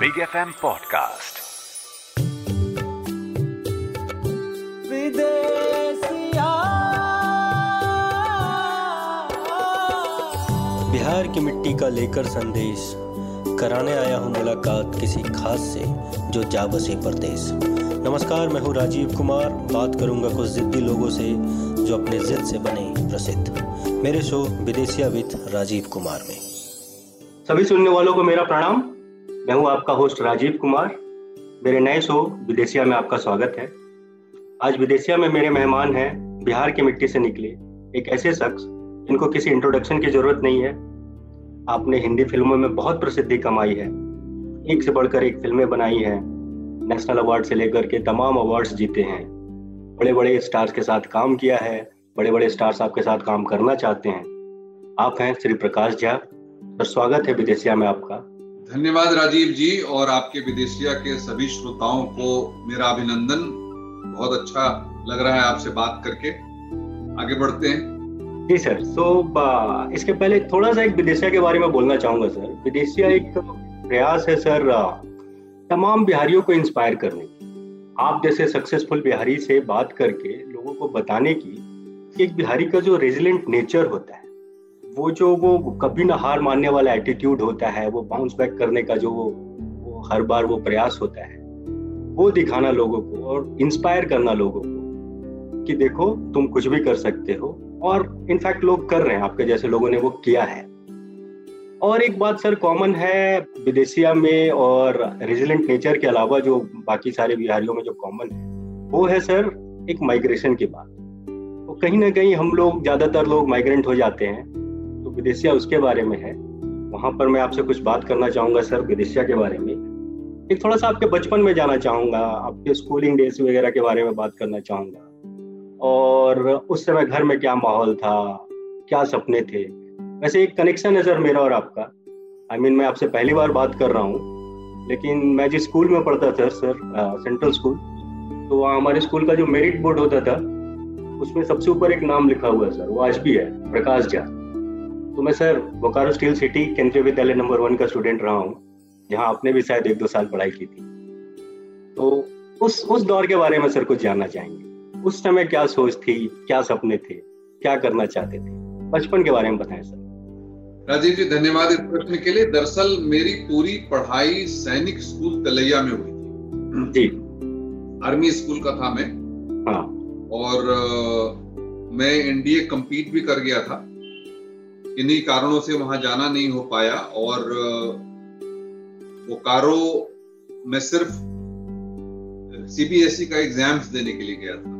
Big F M podcast Bihar की मिट्टी का लेकर संदेश। कराने आया हूँ मुलाकात किसी खास से जो जा बसे परदेश। नमस्कार मैं हूँ राजीव कुमार। बात करूँगा कुछ जिद्दी लोगों से जो अपने जिद से बने प्रसिद्ध। मेरे show Bidesiya with Rajiv Kumar में। सभी सुनने वालों को मेरा प्रणाम। मैं हूँ आपका होस्ट राजीव कुमार। मेरे नए शो विदेशिया में आपका स्वागत है। आज विदेशिया में मेरे मेहमान हैं, बिहार की मिट्टी से निकले एक ऐसे शख्स जिनको किसी इंट्रोडक्शन की ज़रूरत नहीं है। आपने हिंदी फ़िल्मों में बहुत प्रसिद्धि कमाई है। एक से बढ़कर एक फ़िल्में बनाई हैं। नेशनल अवार्ड से लेकर के तमाम अवार्ड्स जीते हैं। बड़े बड़े स्टार्स के साथ काम किया है बड़े बड़े स्टार्स आपके साथ काम करना चाहते हैं। आप हैं श्री प्रकाश झा सर स्वागत है विदेशिया में आपका। धन्यवाद राजीव जी और आपके विदेशिया के सभी श्रोताओं को मेरा अभिनंदन। बहुत अच्छा लग रहा है आपसे बात करके। आगे बढ़ते हैं। जी सर सो इसके पहले थोड़ा सा एक विदेशिया के बारे में बोलना चाहूँगा सर। विदेशिया एक प्रयास है सर तमाम बिहारियों को इंस्पायर करने। की आप जैसे सक्सेसफुल बिहारी से बात करके लोगों को बताने की कि एक बिहारी का जो रेजिलेंट नेचर होता है वो जो वो कभी ना हार मानने वाला एटीट्यूड होता है, वो बाउंस बैक करने का जो वो वो हर बार वो प्रयास होता है, वो दिखाना लोगों को और इंस्पायर करना लोगों को कि देखो, तुम कुछ भी कर सकते हो और इनफैक्ट लोग कर रहे हैं, आपके जैसे लोगों ने वो किया है। और एक बात सर कॉमन है विदेशिया में और रेजिलेंट नेचर के अलावा जो बाकी सारे बिहारियों में जो कॉमन है, वो है सर एक माइग्रेशन की बात। तो कहीं ना कहीं हम लोग, ज़्यादातर लोग माइग्रेंट हो जाते हैं विदेशिया उसके बारे में है वहाँ पर मैं आपसे कुछ बात करना चाहूँगा सर विदेशिया के बारे में। एक थोड़ा सा आपके बचपन में जाना चाहूँगा आपके स्कूलिंग डेज़ वगैरह के बारे में बात करना चाहूँगा। और उस समय घर में क्या माहौल था क्या सपने थे? वैसे एक कनेक्शन है सर मेरा और आपका। आई I मीन mean, मैं आपसे पहली बार बात कर रहा हूँ लेकिन मैं जिस स्कूल में पढ़ता था सर सेंट्रल स्कूल तो वहाँ हमारे स्कूल का जो मेरिट बोर्ड होता था उसमें सबसे ऊपर एक नाम लिखा हुआ है सर वो आज भी है प्रकाश झा। तो मैं सर बोकारो स्टील सिटी केंद्रीय विद्यालय नंबर वन का स्टूडेंट रहा हूँ जहाँ आपने भी शायद एक दो साल पढ़ाई की थी। तो उस उस दौर के बारे में सर कुछ जानना चाहेंगे? उस समय क्या सोच थी क्या सपने थे क्या करना चाहते थे? बचपन के बारे में बताएँ सर। राजीव जी धन्यवाद इस प्रश्न के लिए। दरअसल मेरी पूरी पढ़ाई सैनिक स्कूल तलैया में हुई थी। जी। आर्मी स्कूल का था मैं। हाँ। और मैं एनडीए कंपीट भी कर गया था। इन्हीं कारणों से वहाँ जाना नहीं हो पाया और बोकारो में सिर्फ़ सीबीएसई का एग्ज़ाम्स देने के लिए गया था।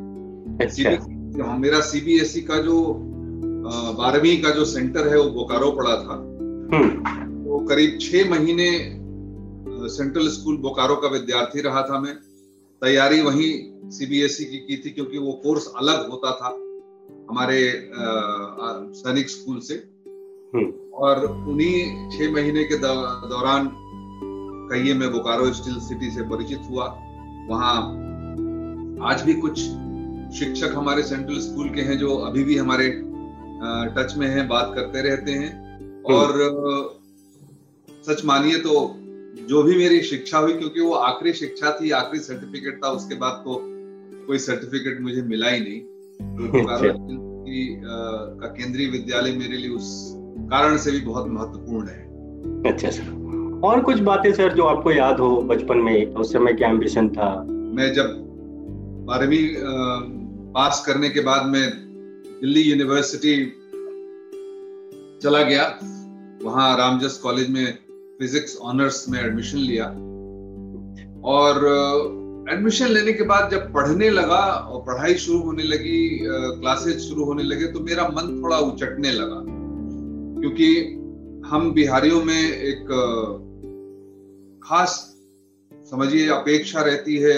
अच्छा। हाँ, मेरा सीबीएसई का जो बारहवीं का जो सेंटर है वो बोकारो पड़ा था। तो करीब छह महीने सेंट्रल स्कूल बोकारो का विद्यार्थी रहा था मैं। तैयारी वही सीबीएसई की की थी क्योंकि वो कोर्स अलग होता था हमारे सैनिक स्कूल से। और उन्हीं छह महीने के दौरान कहिए मैं बोकारो स्टील सिटी से परिचित हुआ। वहाँ आज भी कुछ शिक्षक हमारे सेंट्रल स्कूल के हैं जो अभी भी हमारे टच में हैं बात करते रहते हैं। और सच मानिए तो जो भी मेरी शिक्षा हुई क्योंकि वो आखिरी शिक्षा थी आखिरी सर्टिफिकेट था उसके बाद तो कोई सर्टिफिकेट मुझे मिला ही नहीं। तो बोकारो का केंद्रीय विद्यालय मेरे लिए उस कारण से भी बहुत महत्वपूर्ण है। अच्छा सर। और कुछ बातें सर जो आपको याद हो बचपन में? उस समय क्या एम्बिशन था? मैं जब बारहवीं पास करने के बाद मैं दिल्ली यूनिवर्सिटी चला गया। वहाँ रामजस कॉलेज में फिजिक्स ऑनर्स में एडमिशन लिया। और एडमिशन लेने के बाद जब पढ़ने लगा और पढ़ाई शुरू होने लगी क्लासेज शुरू होने लगे तो मेरा मन थोड़ा उचटने लगा। क्योंकि हम बिहारियों में एक खास समझिए अपेक्षा रहती है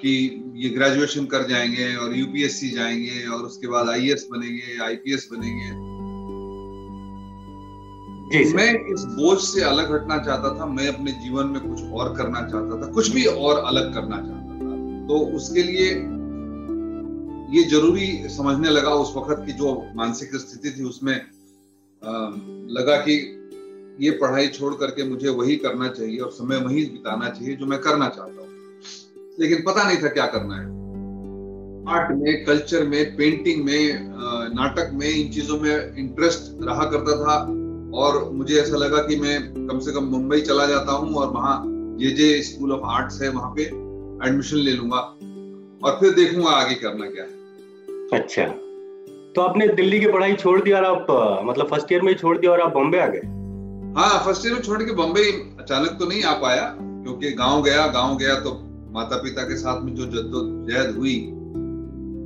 कि ये ग्रेजुएशन कर जाएँगे और यूपीएससी जाएँगे और उसके बाद आईएएस बनेंगे आईपीएस बनेंगे। मैं इस बोझ से अलग हटना चाहता था मैं अपने जीवन में कुछ और करना चाहता था कुछ भी और अलग करना चाहता था। तो उसके लिए ये ज़रूरी समझने लगा उस वक्त की जो मानसिक स्थिति थी उसमें लगा कि ये पढ़ाई छोड़ करके मुझे वही करना चाहिए और समय वही बिताना चाहिए जो मैं करना चाहता हूँ। लेकिन पता नहीं था क्या करना है। आर्ट में, कल्चर में, पेंटिंग में नाटक में, इन चीज़ों में इंटरेस्ट रहा करता था और मुझे ऐसा लगा कि मैं कम से कम मुंबई चला जाता हूँ और वहाँ J J school of arts है, वहाँ पे एडमिशन ले लूँगा और फिर देखूँगा आगे करना क्या है। अच्छा। तो आपने दिल्ली की पढ़ाई छोड़ दी और आप मतलब फ़र्स्ट ईयर में ही छोड़ दिया और आप बॉम्बे आ गए? हाँ फ़र्स्ट ईयर में छोड़ के बॉम्बे अचानक तो नहीं आ पाया क्योंकि गाँव गया गाँव गया तो माता पिता के साथ में जो जद्दोजहद हुई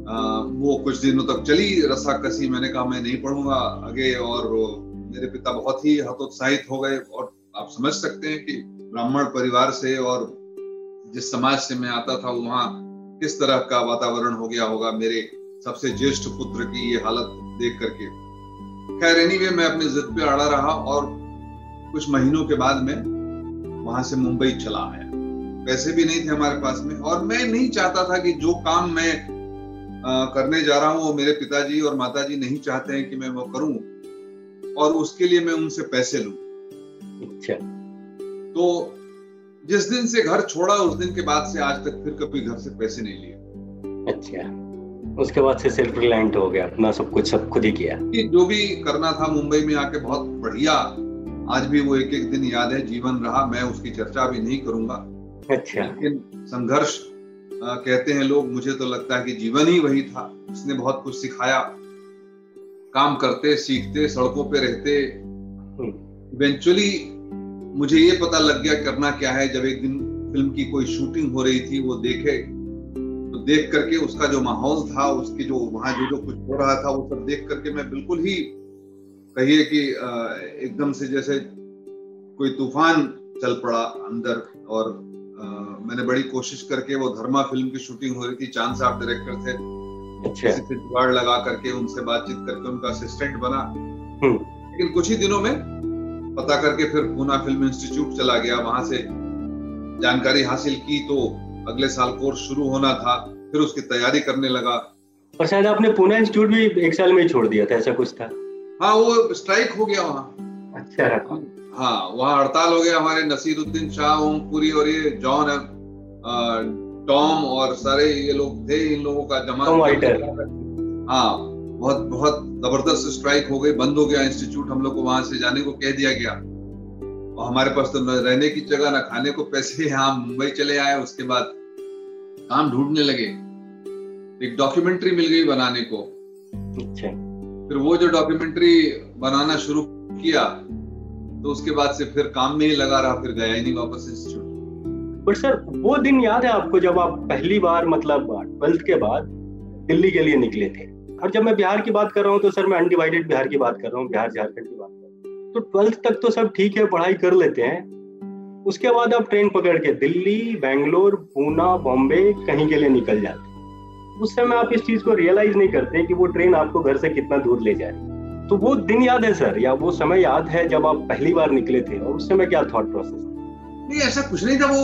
आ, वो कुछ दिनों तक चली रसा कसी मैंने कहा मैं नहीं पढ़ूँगा आगे। और मेरे पिता बहुत ही हतोत्साहित हो गए और आप समझ सकते हैं कि ब्राह्मण परिवार से और जिस समाज से मैं आता था वहाँ किस तरह का वातावरण हो गया होगा मेरे सबसे ज्येष्ठ पुत्र की ये हालत देख करके। खैर एनी एनीवे मैं अपनी जिद पे अड़ा रहा और कुछ महीनों के बाद में वहाँ से मुंबई चला आया। पैसे भी नहीं थे हमारे पास में और मैं नहीं चाहता था कि जो काम मैं आ, करने जा रहा हूँ वो मेरे पिताजी और माताजी नहीं चाहते हैं कि मैं वो करूँ और उसके लिए मैं उनसे पैसे लू। अच्छा। तो जिस दिन से घर छोड़ा उस दिन के बाद से आज तक फिर कभी घर से पैसे नहीं लिए। अच्छा। उसके बाद से सेल्फ रिलायंट हो गया अपना सब कुछ सब खुद ही किया। जो भी करना था मुंबई में आके बहुत बढ़िया। आज भी वो एक एक दिन याद है जीवन रहा मैं उसकी चर्चा भी नहीं करूँगा। अच्छा। लेकिन संघर्ष कहते हैं लोग मुझे तो लगता है कि जीवन ही वही था। उसने बहुत कुछ सिखाया। काम करते सीखते सड़कों पे रहते। इवेंचुअली हम्म। मुझे ये पता लग गया करना क्या है। जब एक दिन फ़िल्म की कोई शूटिंग हो रही थी वो देखे। देख करके उसका जो माहौल था उसकी जो वहाँ जो जो कुछ हो रहा था वो सब देख करके मैं बिल्कुल ही कहिए कि एकदम से जैसे कोई तूफ़ान चल पड़ा अंदर और आ, मैंने बड़ी कोशिश करके वो धर्मा फ़िल्म की शूटिंग हो रही थी चाँद साहब डायरेक्टर थे अच्छा। किसी से जुगाड़ लगा करके उनसे बातचीत करके उनका असिस्टेंट बना हम्म। लेकिन कुछ ही दिनों में पता करके फिर पूना फ़िल्म इंस्टीट्यूट चला गया वहाँ से जानकारी हासिल की तो अगले साल कोर्स शुरू होना था फिर उसकी तैयारी करने लगा। और शायद आपने पूना इंस्टीट्यूट भी एक साल में ही छोड़ दिया था ऐसा कुछ था? हाँ वो स्ट्राइक हो गया वहाँ। अच्छा हाँ वहाँ हड़ताल हो गया। हमारे नसीरुद्दीन शाह ओमपुरी और ये जॉन टॉम और सारे ये लोग थे इन लोगों का जमा हाँ बहुत बहुत ज़बरदस्त स्ट्राइक हो गई बंद हो गया इंस्टीट्यूट। हम लोग को वहाँ से जाने को कह दिया गया। और हमारे पास तो न रहने की जगह ना खाने को पैसे। यहाँ मुंबई चले आए उसके बाद काम ढूँढने लगे। एक डॉक्यूमेंट्री मिल गई बनाने को। अच्छा। फिर वो जो डॉक्यूमेंट्री बनाना शुरू किया तो उसके बाद से फिर काम में ही लगा रहा फिर गया ही नहीं वापस इंस्टीट्यूट बट सर वो दिन याद है आपको जब आप पहली बार मतलब ट्वेल्थ के बाद दिल्ली के लिए निकले थे? और जब मैं बिहार की बात कर रहा हूँ तो सर मैं अनडिवाइडेड बिहार की बात कर रहा हूँ बिहार झारखंड की बात कर रहा हूँ। तो ट्वेल्थ तक तो सब ठीक है पढ़ाई कर लेते हैं उसके बाद आप ट्रेन पकड़ के दिल्ली, बैंगलोर, पूना, बॉम्बे कहीं के लिए निकल जाते उस समय आप इस चीज़ को रियलाइज़ नहीं करते कि वो ट्रेन आपको घर से कितना दूर ले जाए। तो वो दिन याद है, सर, या वो समय याद है जब आप पहली बार निकले थे? और उस समय क्या थॉट प्रोसेस नहीं, ऐसा कुछ नहीं था वो।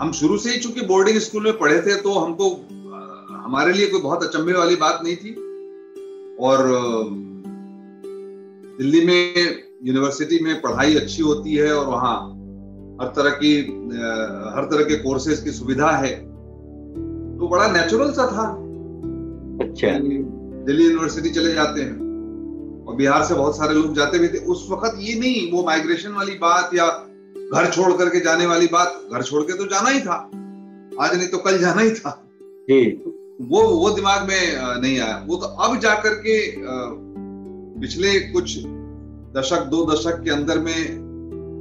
हम शुरू से ही चूँकि बोर्डिंग स्कूल में पढ़े थे तो हमको हमारे लिए कोई बहुत अचंभे वाली बात नहीं थी। और दिल्ली में यूनिवर्सिटी में पढ़ाई अच्छी होती है और वहाँ हर तरह की हर तरह के कोर्सेज की सुविधा है। तो बड़ा नेचुरल सा था अच्छा। दिल्ली यूनिवर्सिटी चले जाते हैं। और बिहार से बहुत सारे लोग जाते भी थे। उस वक्त ये नहीं वो माइग्रेशन वाली बात या घर छोड़ करके जाने वाली बात घर छोड़ के तो जाना ही था। आज नहीं तो कल जाना ही था। जी। वो वो दिमाग में नहीं आया। वो तो अब जाकर के पिछले कुछ दशक दो दशक के अंदर में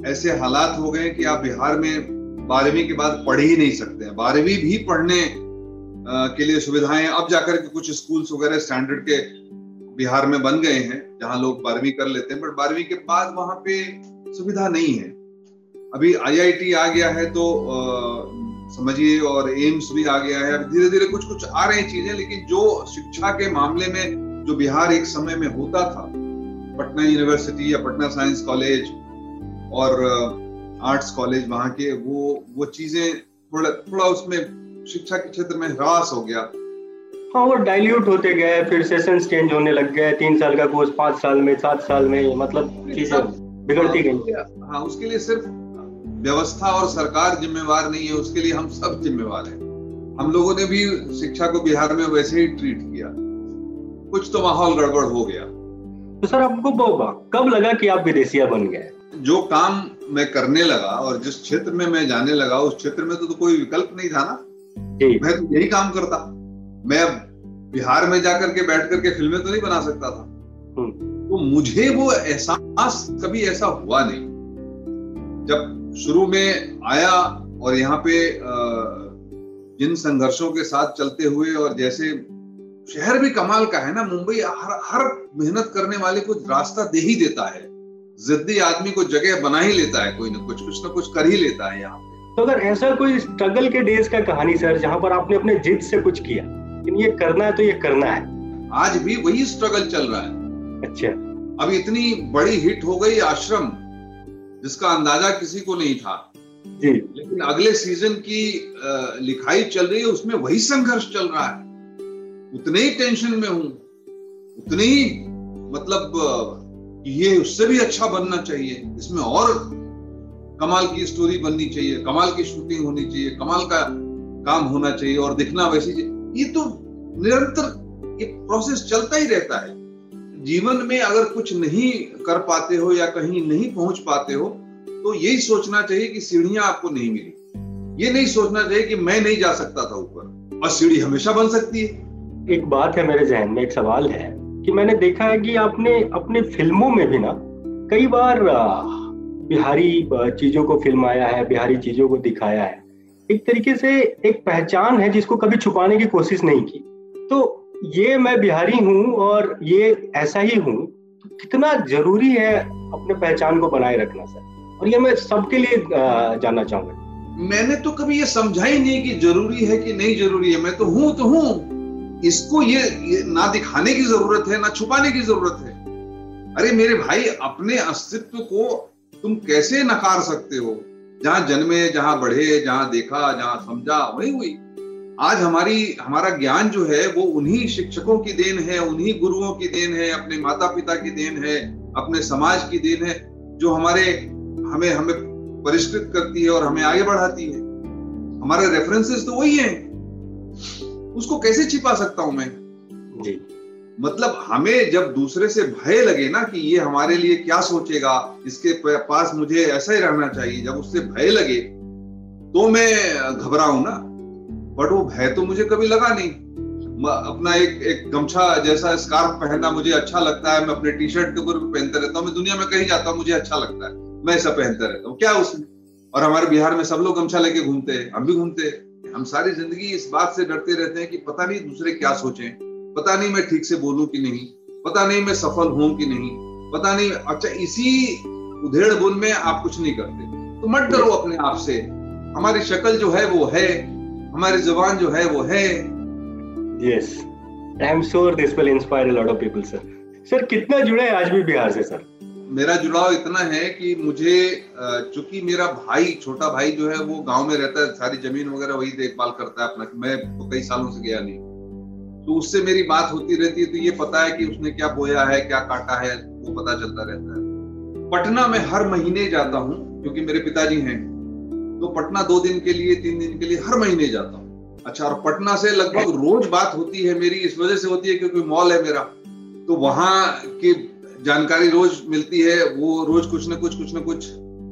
ऐसे हालात हो गए कि आप बिहार में बारहवीं के बाद पढ़ ही नहीं सकते हैं। बारहवीं भी पढ़ने के लिए सुविधाएँ अब जाकर के कुछ स्कूल्स वगैरह स्टैंडर्ड के बिहार में बन गए हैं, जहाँ लोग बारहवीं कर लेते हैं बट बारहवीं के बाद वहाँ पे सुविधा नहीं है। अभी आईआईटी आ गया है तो समझिए और एम्स भी आ गया है। अब धीरे धीरे कुछ कुछ आ रही चीज़ें, लेकिन जो शिक्षा के मामले में, जो बिहार एक समय में होता था, पटना यूनिवर्सिटी या पटना साइंस कॉलेज और आर्ट्स कॉलेज वहाँ के वो वो चीज़ें थोड़ा थोड़ा उसमें शिक्षा के क्षेत्र में ह्रास हो गया। हाँ वो डाइल्यूट होते गए फिर सेशन चेंज होने लग गए तीन साल का कोर्स पाँच साल में सात साल में मतलब चीज़ें बिगड़ती गई। हाँ उसके लिए सिर्फ़ व्यवस्था और सरकार जिम्मेवार नहीं है उसके लिए हम सब जिम्मेवार हैं। हम लोगों ने भी शिक्षा को बिहार में वैसे ही ट्रीट किया। कुछ तो माहौल गड़बड़ हो गया। तो सर आपको कब लगा कि आप विदेशिया बन गए? जो काम मैं करने लगा और जिस क्षेत्र में मैं जाने लगा उस क्षेत्र में तो, तो कोई विकल्प नहीं था ना। मैं तो यही काम करता। मैं बिहार में जाकर के बैठ करके फ़िल्में तो नहीं बना सकता था। हम्म। तो मुझे वो एहसास कभी ऐसा हुआ नहीं। जब शुरू में आया और यहाँ पे जिन संघर्षों के साथ चलते हुए और जैसे शहर भी कमाल का है ना मुंबई हर हर मेहनत करने वाले को रास्ता दे ही देता है। जिद्दी आदमी को जगह बना ही लेता है कोई ना कुछ कुछ ना कुछ कर ही लेता है यहाँ पे। तो अगर ऐसा कोई स्ट्रगल के डेज़ का कहानी सर जहाँ पर आपने अपने जिद से कुछ किया लेकिन ये करना है तो ये करना है। आज भी वही स्ट्रगल चल रहा है। अच्छा। अब इतनी बड़ी हिट हो गई आश्रम जिसका अंदाज़ा किसी को नहीं था। जी। लेकिन अगले सीज़न की लिखाई चल रही है उसमें वही संघर्ष चल रहा है। उतने ही टेंशन में हूँ उतने ही मतलब ये उससे भी अच्छा बनना चाहिए। इसमें और कमाल की स्टोरी बननी चाहिए, कमाल की शूटिंग होनी चाहिए, कमाल का काम होना चाहिए और दिखना वैसी ये तो निरंतर एक प्रोसेस चलता ही रहता है। जीवन में अगर कुछ नहीं कर पाते हो या कहीं नहीं पहुँच पाते हो तो यही सोचना चाहिए कि सीढ़ियाँ आपको नहीं मिली। ये नहीं सोचना चाहिए कि मैं नहीं जा सकता था ऊपर। और सीढ़ी हमेशा बन सकती है। एक बात है मेरे जहन में, एक सवाल है। कि मैंने देखा है कि आपने अपने फ़िल्मों में भी ना, कई बार बिहारी चीज़ों को फिल्माया है, बिहारी चीज़ों को दिखाया है। एक तरीके से एक पहचान है जिसको कभी छुपाने की कोशिश नहीं की। तो ये मैं बिहारी हूँ और ये ऐसा ही हूँ। तो कितना ज़रूरी है अपने पहचान को बनाए रखना, सर? और ये मैं सबके लिए जानना चाहूँगा। मैंने तो कभी ये समझा ही नहीं कि ज़रूरी है कि नहीं ज़रूरी है। मैं तो हूँ तो हूँ। इसको ये, ये ना दिखाने की ज़रूरत है ना छुपाने की ज़रूरत है। अरे मेरे भाई अपने अस्तित्व को तुम कैसे नकार सकते हो? जहाँ जन्मे जहाँ बढ़े जहाँ देखा जहाँ समझा वही हुई आज हमारी हमारा ज्ञान जो है वो उन्हीं शिक्षकों की देन है उन्हीं गुरुओं की देन है अपने माता पिता की देन है अपने समाज की देन है जो हमारे हमें हमें परिष्कृत करती है और हमें आगे बढ़ाती है। हमारे रेफरेंसेस तो वही हैं। उसको कैसे छिपा सकता हूँ मैं? जी। मतलब हमें जब दूसरे से भय लगे ना कि ये हमारे लिए क्या सोचेगा इसके पास मुझे ऐसा ही रहना चाहिए जब उससे भय लगे तो मैं घबराऊं ना। बट वो भय तो मुझे कभी लगा नहीं। अपना एक एक गमछा जैसा स्कार्फ पहनना मुझे अच्छा लगता है मैं अपने टी शर्ट के ऊपर पहनते रहता हूँ मैं दुनिया में कहीं जाता हूँ मुझे अच्छा लगता है। मैं ऐसा पहनता रहता हूँ। क्या उसमें? और हमारे बिहार में सब लोग गमछा लेके घूमते हैं हम भी घूमते हैं। हम सारी ज़िंदगी इस बात से डरते रहते हैं कि पता नहीं दूसरे क्या सोचें। पता नहीं मैं ठीक से बोलूँ कि नहीं। पता नहीं मैं सफल हूँ कि नहीं। पता नहीं अच्छा इसी उधेड़ बुन में आप कुछ नहीं करते। तो मत डरो अपने आप से। हमारी शक्ल जो है वो है। हमारी ज़ुबान जो है वो है। Yes I am sure this will inspire a lot of people sir sir कितना जुड़े आज भी बिहार से सर मेरा जुड़ाव इतना है कि मुझे चूँकि मेरा भाई, छोटा भाई जो है, वो गाँव में रहता है, सारी ज़मीन वगैरह वही देखभाल करता है अपना। मैं तो कई सालों से गया नहीं। तो उससे मेरी बात होती रहती है तो ये पता है कि उसने क्या बोया है, क्या काटा है, वो पता चलता रहता है। पटना में हर महीने जाता हूँ, क्योंकि मेरे पिताजी हैं। तो पटना दो दिन के लिए, तीन दिन के लिए हर महीने जाता हूँ। अच्छा और पटना से लगभग रोज बात होती है मेरी, इस वजह से होती है क्योंकि मॉल है मेरा। तो वहाँ के जानकारी रोज मिलती है वो रोज कुछ ना कुछ कुछ ना कुछ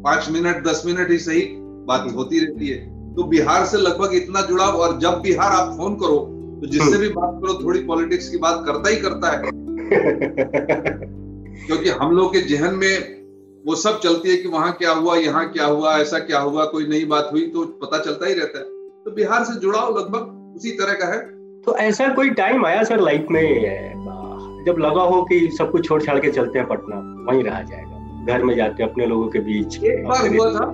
पाँच मिनट दस मिनट ही सही बात होती रहती है। तो बिहार से लगभग इतना जुड़ाव और जब बिहार आप फ़ोन करो तो जिससे भी बात करो थोड़ी पॉलिटिक्स की बात करता ही करता है। क्योंकि हम लोग के जहन में वो सब चलती है कि वहाँ क्या हुआ यहाँ क्या हुआ ऐसा क्या हुआ कोई नई बात हुई तो पता चलता ही रहता है। तो बिहार से जुड़ाव लगभग उसी तरह का है। तो ऐसा कोई टाइम आया सर लाइफ में? जब लगा हो कि सब कुछ छोड़ छाड़ के चलते हैं पटना वहीं रहा जाएगा। घर में जाते अपने लोगों के बीच एक बार हुआ था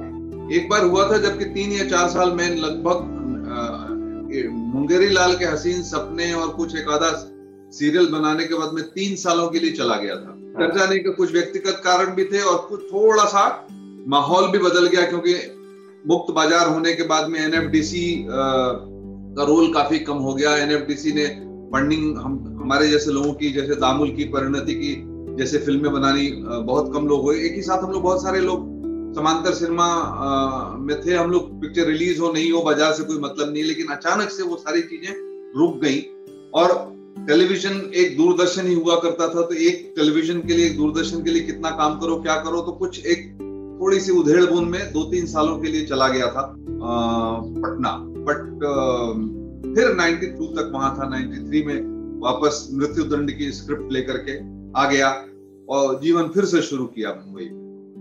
एक बार हुआ था जबकि तीन या चार साल में लगभग मुंगेरी लाल के हसीन सपने और कुछ एक आधा सीरियल बनाने के बाद में तीन सालों के लिए चला गया था। हाँ। जाने के कुछ व्यक्तिगत कारण भी थे और कुछ थोड़ा सा माहौल भी बदल गया क्योंकि मुक्त बाज़ार होने के बाद में एनएफडीसी का रोल काफ़ी कम हो गया। एनएफडीसी ने फंडिंग हम हमारे जैसे लोगों की, जैसे दामुल की, परिणति की, जैसे फ़िल्में बनानी बहुत कम लोग हुए। एक ही साथ हम लोग बहुत सारे लोग, समांतर सिनेमा में थे। हम लोग पिक्चर रिलीज़ हो, नहीं हो, बाज़ार से कोई मतलब नहीं, लेकिन अचानक से वो सारी चीज़ें रुक गई। और टेलीविज़न एक दूरदर्शन ही हुआ करता था तो एक टेलीविज़न के लिए, एक दूरदर्शन के लिए कितना काम करो, क्या करो तो कुछ एक थोड़ी सी उधेड़ बुन में दो तीन सालों के लिए चला गया था पटना। बट फिर 92 तक वहाँ था 93 में वापस मृत्यु दंड की स्क्रिप्ट लेकर के आ गया और जीवन फिर से शुरू किया मुंबई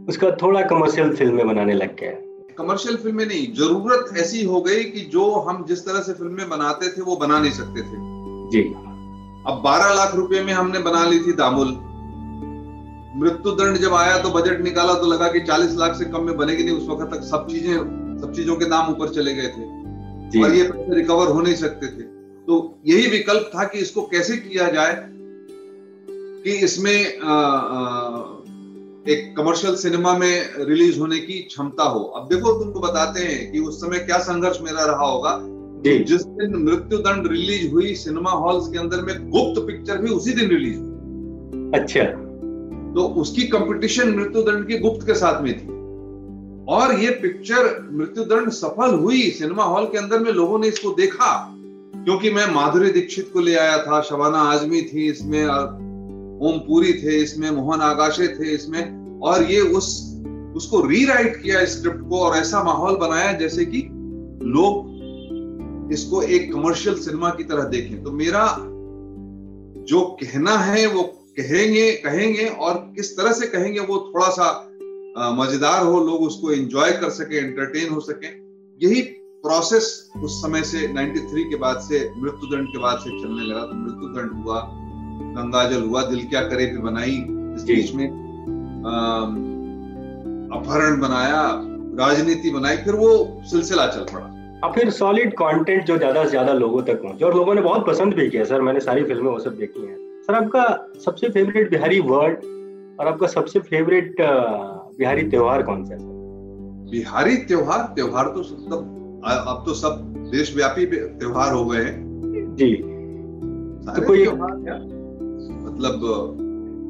उसका थोड़ा कमर्शियल फ़िल्में बनाने लग गया। कमर्शियल फ़िल्में नहीं ज़रूरत ऐसी हो गई कि जो हम जिस तरह से फ़िल्में बनाते थे वो बना नहीं सकते थे। जी। अब 12 लाख रुपए में हमने बना ली थी दामुल। मृत्यु दंड जब आया तो बजट निकाला तो लगा कि 40 लाख से कम में बनेगी नहीं उस वक्त तक सब चीज़ें सब चीज़ों के नाम ऊपर चले गए थे। और ये पैसे रिकवर हो नहीं सकते थे। तो यही विकल्प था कि इसको कैसे किया जाए कि इसमें आ, आ, एक कमर्शियल सिनेमा में रिलीज़ होने की क्षमता हो। अब देखो तुमको बताते हैं कि उस समय क्या संघर्ष मेरा रहा होगा। जिस दिन मृत्यु दंड रिलीज़ हुई सिनेमा हॉल्स के अंदर में गुप्त पिक्चर भी उसी दिन रिलीज़ हुई। अच्छा। तो उसकी कंपटीशन मृत्युदंड की गुप्त के साथ में थी। और ये पिक्चर मृत्युदंड सफल हुई सिनेमा हॉल के अंदर में लोगों ने इसको देखा। क्योंकि मैं माधुरी दीक्षित को ले आया था, शबाना आजमी थी, इसमें ओम पुरी थे, इसमें मोहन आगाशे थे, इसमें, और ये उस, उसको रीराइट किया स्क्रिप्ट को और ऐसा माहौल बनाया जैसे कि लोग इसको एक कमर्शियल सिनेमा की तरह देखें। तो मेरा जो कहना है, वो कहेंगे कहेंगे और किस तरह से कहेंगे, वो थोड़ा सा मज़ेदार हो, लोग उसको एंजॉय कर सके एंटरटेन हो सके। यही प्रोसेस उस समय से 93 के बाद से मृत्युदंड के बाद से चलने लगा। तो मृत्युदंड हुआ गंगाजल हुआ दिल क्या करे भी बनाई इस बीच में। अपहरण बनाया राजनीति बनाई फिर वो सिलसिला चल पड़ा। और फिर सॉलिड कंटेंट जो ज़्यादा से ज़्यादा लोगों तक पहुँचे और लोगों ने बहुत पसंद भी किया सर मैंने सारी फ़िल्में वो सब देखी हैं। सर आपका सबसे फेवरेट बिहारी वर्ड और आपका सबसे फेवरेट बिहारी त्योहार कौन सा है बिहारी त्योहार त्योहार तो सब अब तो सब देशव्यापी त्योहार हो गए हैं। जी। तो कोई मतलब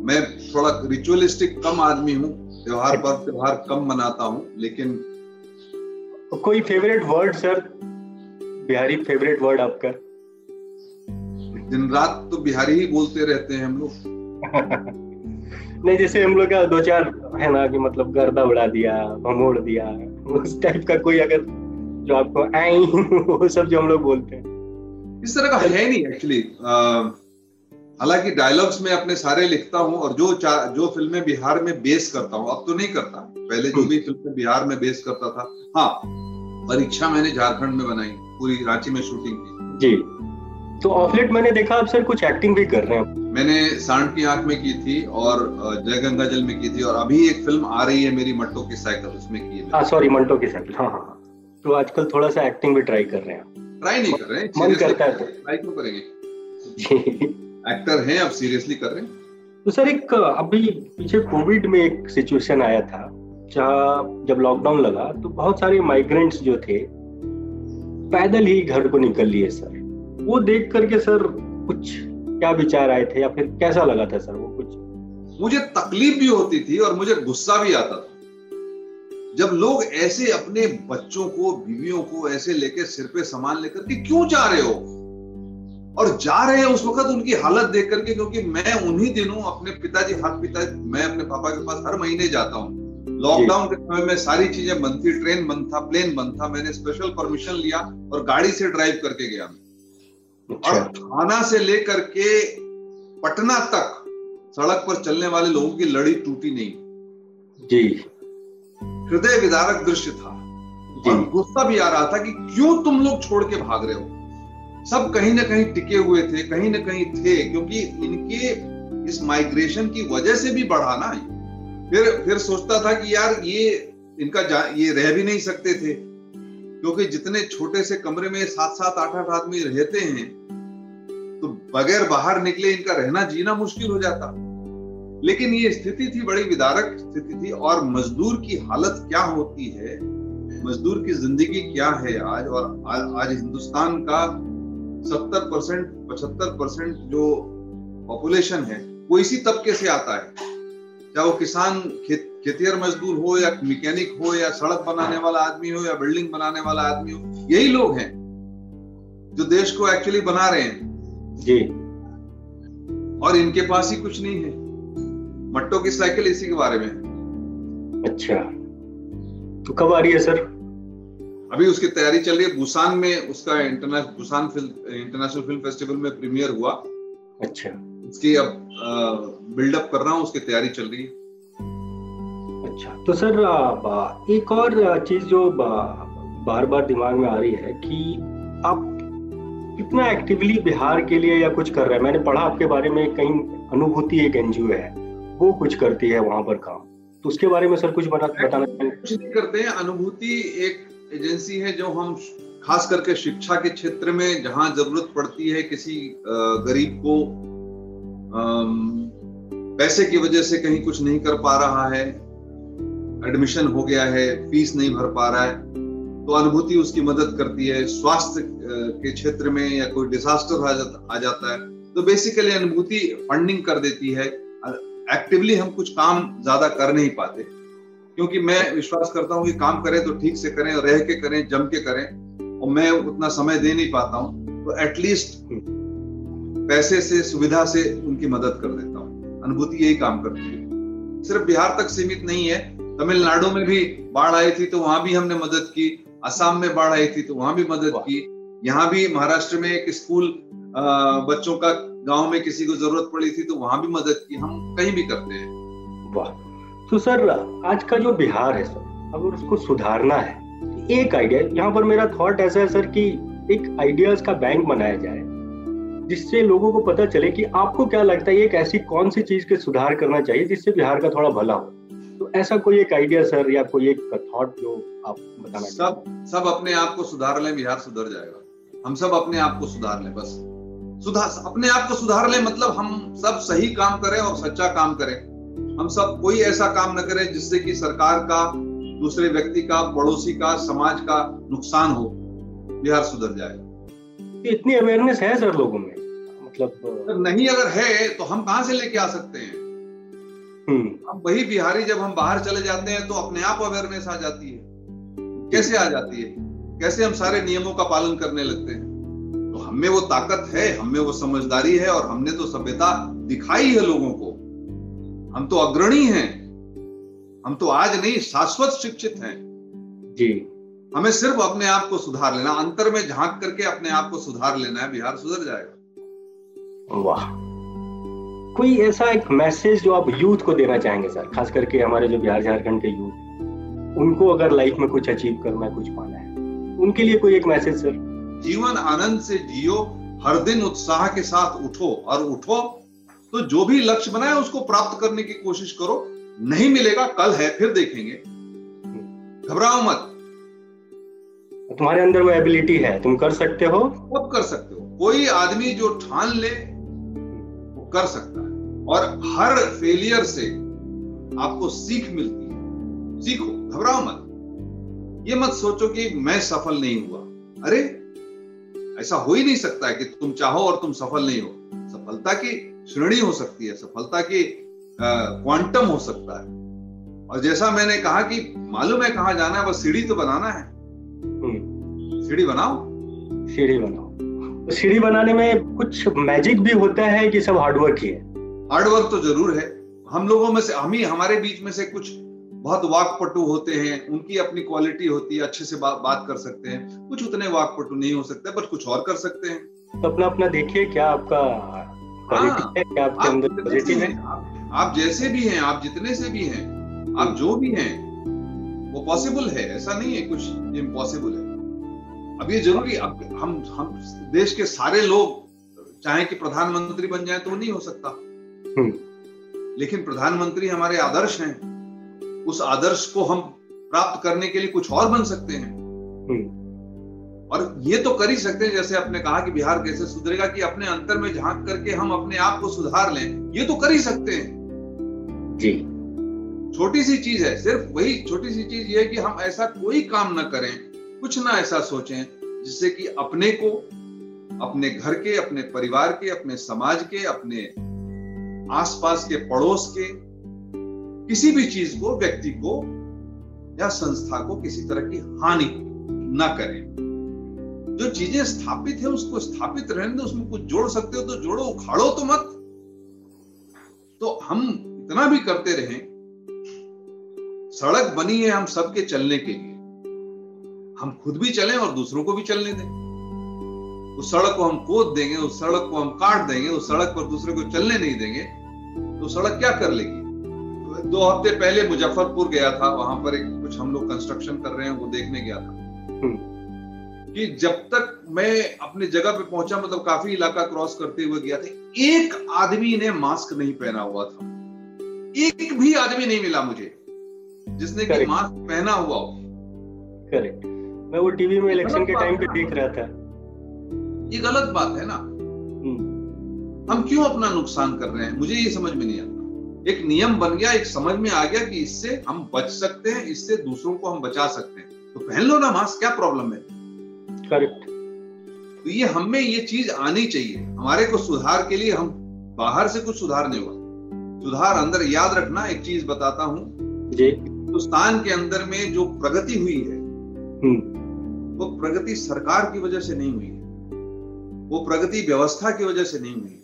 मैं थोड़ा रिचुअलिस्टिक कम आदमी हूँ त्योहार पर त्योहार कम मनाता हूँ लेकिन कोई favourite word sir Bihari favourite word आपका? दिन रात तो बिहारी ही बोलते रहते हैं हम लोग। नहीं जैसे हम लोग का दो चार है ना कि मतलब गर्दा उड़ा दिया भमोड़ दिया उस टाइप का कोई अगर जो आपको आई वो सब जो हम लोग बोलते हैं। इस तरह का है नहीं एक्चुअली हालाँकि डायलॉग्स में अपने सारे लिखता हूँ और जो जो फ़िल्में बिहार में बेस करता हूँ अब तो नहीं करता। पहले जो भी फ़िल्में बिहार में बेस करता था। हाँ परीक्षा मैंने झारखंड में बनाई पूरी रांची में शूटिंग की। जी। तो ऑफलेट मैंने देखा आप सर कुछ एक्टिंग भी कर रहे हैं। मैंने सांड की आँख में की थी और जय गंगा जल में की थी और अभी एक फ़िल्म आ रही है मेरी मट्टो की साइकिल उसमें की है। हाँ सॉरी मंटो की साइकिल हाँ हाँ। तो आजकल थोड़ा सा एक्टिंग भी ट्राई कर रहे हैं। ट्राई नहीं कर रहे हैं मन करता है तो। ट्राई क्यों करेंगे? एक्टर हैं अब सीरियसली कर रहे हैं? तो सर एक अभी पीछे कोविड में एक सिचुएशन आया था जहाँ जब लॉकडाउन लगा तो बहुत सारे माइग्रेंट्स जो थे पैदल ही घर को निकल लिए सर। वो देख करके सर कुछ क्या विचार आए थे या फिर कैसा लगा था सर वो कुछ? मुझे तकलीफ़ भी होती थी और मुझे गुस्सा भी आता था। जब लोग ऐसे अपने बच्चों को बीवियों को ऐसे लेके सिर पे सामान लेकर के क्यों जा रहे हो? और जा रहे हैं उस वक्त उनकी हालत देख करके क्योंकि मैं उन्हीं दिनों अपने पिताजी हाथ पिता मैं अपने पापा के पास हर महीने जाता हूँ। लॉकडाउन के समय में सारी चीज़ें बंद थी ट्रेन बंद था प्लेन बंद था मैंने स्पेशल परमिशन लिया और गाड़ी से ड्राइव करके गया मैं। और अच्छा। थाना से लेकर के पटना तक सड़क पर चलने वाले लोगों की लड़ी टूटी नहीं। जी। हृदय विदारक दृश्य था। और गुस्सा भी आ रहा था कि क्यों तुम लोग छोड़ के भाग रहे हो? सब कहीं ना कहीं टिके हुए थे कहीं ना कहीं थे क्योंकि इनके इस माइग्रेशन की वजह से भी बढ़ा ना फिर फिर सोचता था कि यार ये इनका ये रह भी नहीं सकते थे। क्योंकि जितने छोटे से कमरे में सात सात आठ आठ आदमी रहते हैं तो बगैर बाहर निकले इनका रहना जीना मुश्किल हो जाता। लेकिन ये स्थिति थी बड़ी विदारक स्थिति थी। और मजदूर की हालत क्या होती है? मजदूर की ज़िंदगी क्या है आज? और आज हिंदुस्तान का सत्तर परसेंट पचहत्तर परसेंट जो पॉपुलेशन है वो इसी तबके से आता है। चाहे वो किसान खेत खेतिहर मजदूर हो या मैकेनिक हो या सड़क बनाने वाला आदमी हो या बिल्डिंग बनाने वाला आदमी हो यही लोग हैं जो देश को एक्चुअली बना रहे हैं। जी। और इनके पास ही कुछ नहीं है। मट्टो की साइकिल इसी के बारे में। अच्छा। तो कब आ रही है सर? अभी उसकी तैयारी चल रही है। बुसान में उसका international Busan film international film festival में प्रीमियर हुआ। अच्छा। उसकी अब बिल्डअप कर रहा हूँ उसकी तैयारी चल रही है। अच्छा। तो सर एक और चीज़ जो बार बार दिमाग में आ रही है कि आप कितना एक्टिवली बिहार के लिए या कुछ कर रहे हैं? मैंने पढ़ा आपके बारे में कहीं अनुभूति एक एनजीओ है। वो कुछ करती है वहाँ पर काम। तो उसके बारे में सर कुछ बता बताना कुछ नहीं करते हैं। अनुभूति एक एजेंसी है जो हम खास करके शिक्षा के क्षेत्र में जहाँ ज़रूरत पड़ती है किसी गरीब को पैसे की वजह से कहीं कुछ नहीं कर पा रहा है एडमिशन हो गया है फ़ीस नहीं भर पा रहा है तो अनुभूति उसकी मदद करती है। स्वास्थ्य के क्षेत्र में या कोई डिजास्टर आ जाता आ जाता है तो बेसिकली अनुभूति फंडिंग कर देती है। एक्टिवली हम कुछ काम ज़्यादा कर नहीं पाते। क्योंकि मैं विश्वास करता हूँ कि काम करें तो ठीक से करें रह के करें जम के करें और मैं उतना समय दे नहीं पाता हूँ तो एटलीस्ट पैसे से सुविधा से उनकी मदद कर देता हूँ। अनुभूति यही काम करती है। सिर्फ़ बिहार तक सीमित नहीं है तमिलनाडु में भी बाढ़ आई थी तो वहाँ भी हमने मदद की असम में बाढ़ आई थी तो वहाँ भी मदद की यहाँ भी महाराष्ट्र में एक स्कूल बच्चों का गाँव में किसी को ज़रूरत पड़ी थी तो वहाँ भी मदद की हम कहीं भी करते हैं। वाह। तो सर आज का जो बिहार है सर अगर उसको सुधारना है एक आइडिया यहाँ पर मेरा थॉट ऐसा है सर कि एक आइडियाज़ का बैंक बनाया जाए जिससे लोगों को पता चले कि आपको क्या लगता है एक ऐसी कौन सी चीज़ के सुधार करना चाहिए जिससे बिहार का थोड़ा भला हो? तो ऐसा कोई एक आइडिया सर या कोई एक थॉट जो आप बताना सब सब अपने आप को सुधार लें बिहार सुधर जाएगा। हम सब अपने आप को सुधार लें बस। सुधार अपने आप को सुधार ले मतलब हम सब सही काम करें और सच्चा काम करें। हम सब कोई ऐसा काम न करें जिससे कि सरकार का दूसरे व्यक्ति का पड़ोसी का समाज का नुकसान हो। बिहार सुधर जाए। इतनी अवेयरनेस है सर लोगों में? मतलब नहीं अगर है तो हम कहाँ से लेके आ सकते हैं? हम्म। अब वही बिहारी जब हम बाहर चले जाते हैं तो अपने आप अवेयरनेस आ जाती है। कैसे आ जाती है? कैसे हम सारे नियमों का पालन करने लगते हैं? तो हमें वो ताकत है हमें वो समझदारी है और हमने तो सभ्यता दिखाई है लोगों को। हम तो अग्रणी हैं। हम तो आज नहीं शाश्वत शिक्षित हैं। जी। हमें सिर्फ़ अपने आप को सुधार लेना अंतर में झाँक करके अपने आप को सुधार लेना है बिहार सुधर जाएगा। वाह। कोई ऐसा एक मैसेज जो आप यूथ को देना चाहेंगे सर? खास करके हमारे जो बिहार झारखंड के यूथ उनको अगर लाइफ में कुछ अचीव करना है कुछ पाना उनके लिए कोई एक मैसेज सर? जीवन आनंद से जियो हर दिन उत्साह के साथ उठो और उठो। तो जो भी लक्ष्य बनाए उसको प्राप्त करने की कोशिश करो। नहीं मिलेगा कल है फिर देखेंगे। घबराओ मत। तुम्हारे अंदर वो एबिलिटी है तुम कर सकते हो। कब कर सकते हो। कोई आदमी जो ठान ले वो कर सकता है। और हर फेलियर से आपको सीख मिलती है। सीखो घबराओ मत। ये मत सोचो कि मैं सफल नहीं हुआ। अरे ऐसा हो ही नहीं सकता है कि तुम चाहो और तुम सफल नहीं हो। सफलता की श्रेणी हो सकती है सफलता की क्वांटम हो सकता है। और जैसा मैंने कहा कि मालूम है कहा जाना है बस सीढ़ी तो बनाना है। हम्म। सीढ़ी बनाओ। सीढ़ी बनाओ। तो सीढ़ी बनाने में कुछ मैजिक भी होता है कि सब हार्डवर्क ही है? हार्डवर्क तो ज़रूर है। हम लोगों में से हम ही हमारे बीच में से कुछ बहुत वाकपटु होते हैं उनकी अपनी क्वालिटी होती है अच्छे से बा, बात कर सकते हैं। कुछ उतने वाकपटु नहीं हो सकते बट कुछ और कर सकते हैं। तो अपना अपना देखिए क्या आपका हाँ, है क्या आपके अंदर है। आप, आप जैसे भी हैं आप जितने से भी हैं आप जो भी हैं वो पॉसिबल है ऐसा नहीं है कुछ इम्पॉसिबल है। अब ये ज़रूरी अब हम हम देश के सारे लोग चाहे कि प्रधानमंत्री बन जाए तो नहीं हो सकता। हम्म। लेकिन प्रधानमंत्री हमारे आदर्श हैं। उस आदर्श को हम प्राप्त करने के लिए कुछ और बन सकते हैं। हम्म। और ये तो कर ही सकते हैं जैसे आपने कहा कि बिहार कैसे सुधरेगा कि अपने अंतर में झाँक करके हम अपने आप को सुधार लें ये तो कर ही सकते हैं। जी। छोटी सी चीज़ है सिर्फ़ वही छोटी सी चीज़ ये है कि हम ऐसा कोई काम ना करें कुछ ना ऐसा सोचें जिससे कि अपने को अपने घर के अपने परिवार के अपने समाज के अपने आसपास के पड़ोस के किसी भी चीज़ को, व्यक्ति को या संस्था को किसी तरह की हानि न करें। जो चीज़ें स्थापित है, उसको स्थापित रहने दो, उसमें कुछ जोड़ सकते हो तो जोड़ो, उखाड़ो तो मत। तो हम इतना भी करते रहे, सड़क बनी है हम सबके चलने के लिए। हम खुद भी चलें और दूसरों को भी चलने दें। उस सड़क को हम कोद देंगे, उस सड़क को हम काट देंगे, उस सड़क पर दूसरे को चलने नहीं देंगे तो सड़क क्या कर लेगी? दो हफ़्ते पहले मुजफ्फरपुर गया था वहाँ पर एक कुछ हम लोग कंस्ट्रक्शन कर रहे हैं वो देखने गया था। हम्म। कि जब तक मैं अपनी जगह पे पहुँचा मतलब काफ़ी इलाका क्रॉस करते हुए गया था एक आदमी ने मास्क नहीं पहना हुआ था। एक भी आदमी नहीं मिला मुझे जिसने कि मास्क पहना हुआ हो। करेक्ट मैं वो टीवी में इलेक्शन के टाइम पे देख रहा था। ये गलत बात है ना। हम्म। हम क्यों अपना नुकसान कर रहे हैं? मुझे ये समझ में नहीं आता। एक नियम बन गया एक समझ में आ गया कि इससे हम बच सकते हैं इससे दूसरों को हम बचा सकते हैं। तो पहन लो ना मास्क क्या प्रॉब्लम है? करेक्ट तो ये हमें ये चीज़ आनी चाहिए। हमारे को सुधार के लिए हम बाहर से कुछ सुधार नहीं हुआ। सुधार अंदर याद रखना एक चीज़ बताता हूँ। हिंदुस्तान के अंदर में जो प्रगति हुई है हम्म। वो प्रगति सरकार की वजह से नहीं हुई है। वो प्रगति व्यवस्था की वजह से नहीं हुई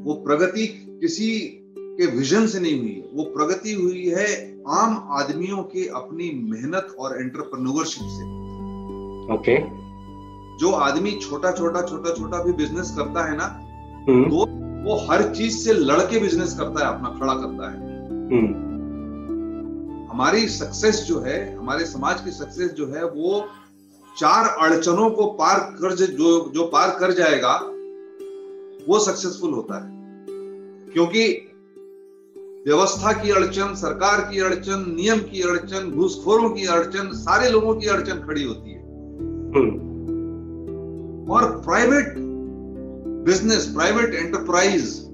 वो प्रगति किसी के विजन से नहीं हुई वो प्रगति हुई है आम आदमियों के अपनी मेहनत और एंटरप्रेन्योरशिप से ओके okay. जो आदमी छोटा छोटा छोटा छोटा भी बिज़नेस करता है ना hmm. तो वो हर चीज़ से लड़के बिज़नेस करता है अपना खड़ा करता है hmm. हमारी सक्सेस जो है हमारे समाज की सक्सेस जो है वो चार अड़चनों को पार कर जो जो पार कर जाएगा वो सक्सेसफुल होता है क्योंकि व्यवस्था की अड़चन सरकार की अड़चन नियम की अड़चन घूसखोरों की अड़चन सारे लोगों की अड़चन खड़ी होती है। हम्म। और प्राइवेट बिज़नेस प्राइवेट एंटरप्राइज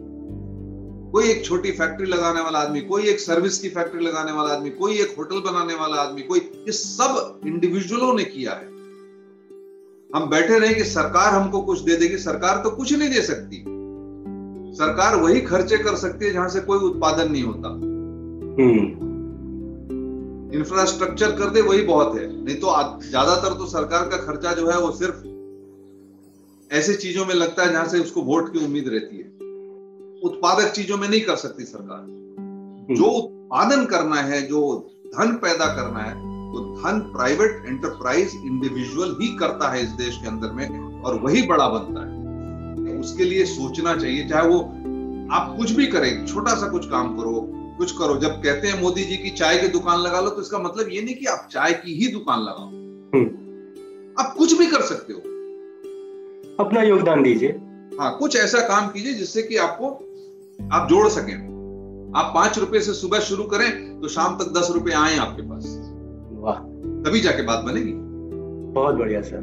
कोई एक छोटी फैक्ट्री लगाने वाला आदमी कोई एक सर्विस की फैक्ट्री लगाने वाला आदमी कोई एक होटल बनाने वाला आदमी कोई ये सब इंडिविजुअलों ने किया है। हम बैठे रहे कि सरकार हमको कुछ दे देगी सरकार तो कुछ नहीं दे सकती। सरकार वही खर्चे कर सकती है जहाँ से कोई उत्पादन नहीं होता। इंफ्रास्ट्रक्चर हम्म। कर दे वही बहुत है। नहीं तो ज़्यादातर तो सरकार का खर्चा जो है वो सिर्फ़ ऐसे चीज़ों में लगता है जहाँ से उसको वोट की उम्मीद रहती है। उत्पादक चीज़ों में नहीं कर सकती सरकार। हम्म। जो उत्पादन करना है जो धन पैदा करना है वो धन प्राइवेट एंटरप्राइज इंडिविजुअल ही करता है इस देश के अंदर में और वही बड़ा बनता है। उसके लिए सोचना चाहिए चाहे वो आप कुछ भी करें छोटा सा कुछ काम करो कुछ करो। जब कहते हैं मोदी जी की चाय की दुकान लगा लो तो इसका मतलब ये नहीं कि आप चाय की ही दुकान लगाओ। हम्म। आप कुछ भी कर सकते हो। अपना योगदान दीजिए। हाँ कुछ ऐसा काम कीजिए जिससे कि आपको आप जोड़ सकें। आप पाँच रुपए से सुबह शुरू करें तो शाम तक दस रुपए आए आपके पास। वाह। तभी जाके बात बनेगी। बहुत बढ़िया सर।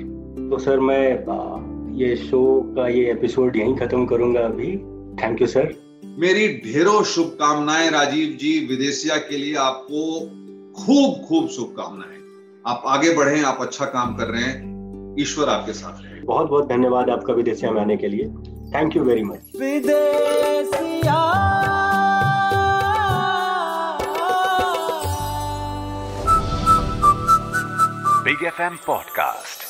तो सर मैं ये शो का ये एपिसोड यहीं खत्म करूँगा अभी। थैंक यू सर मेरी ढेरों शुभकामनाएँ राजीव जी विदेशिया के लिए आपको खूब खूब शुभकामनाएँ। आप आगे बढ़े आप अच्छा काम कर रहे हैं। ईश्वर आपके साथ रहे। बहुत बहुत धन्यवाद आपका विदेशिया में आने के लिए। Thank you very much Videshiya. Big F M podcast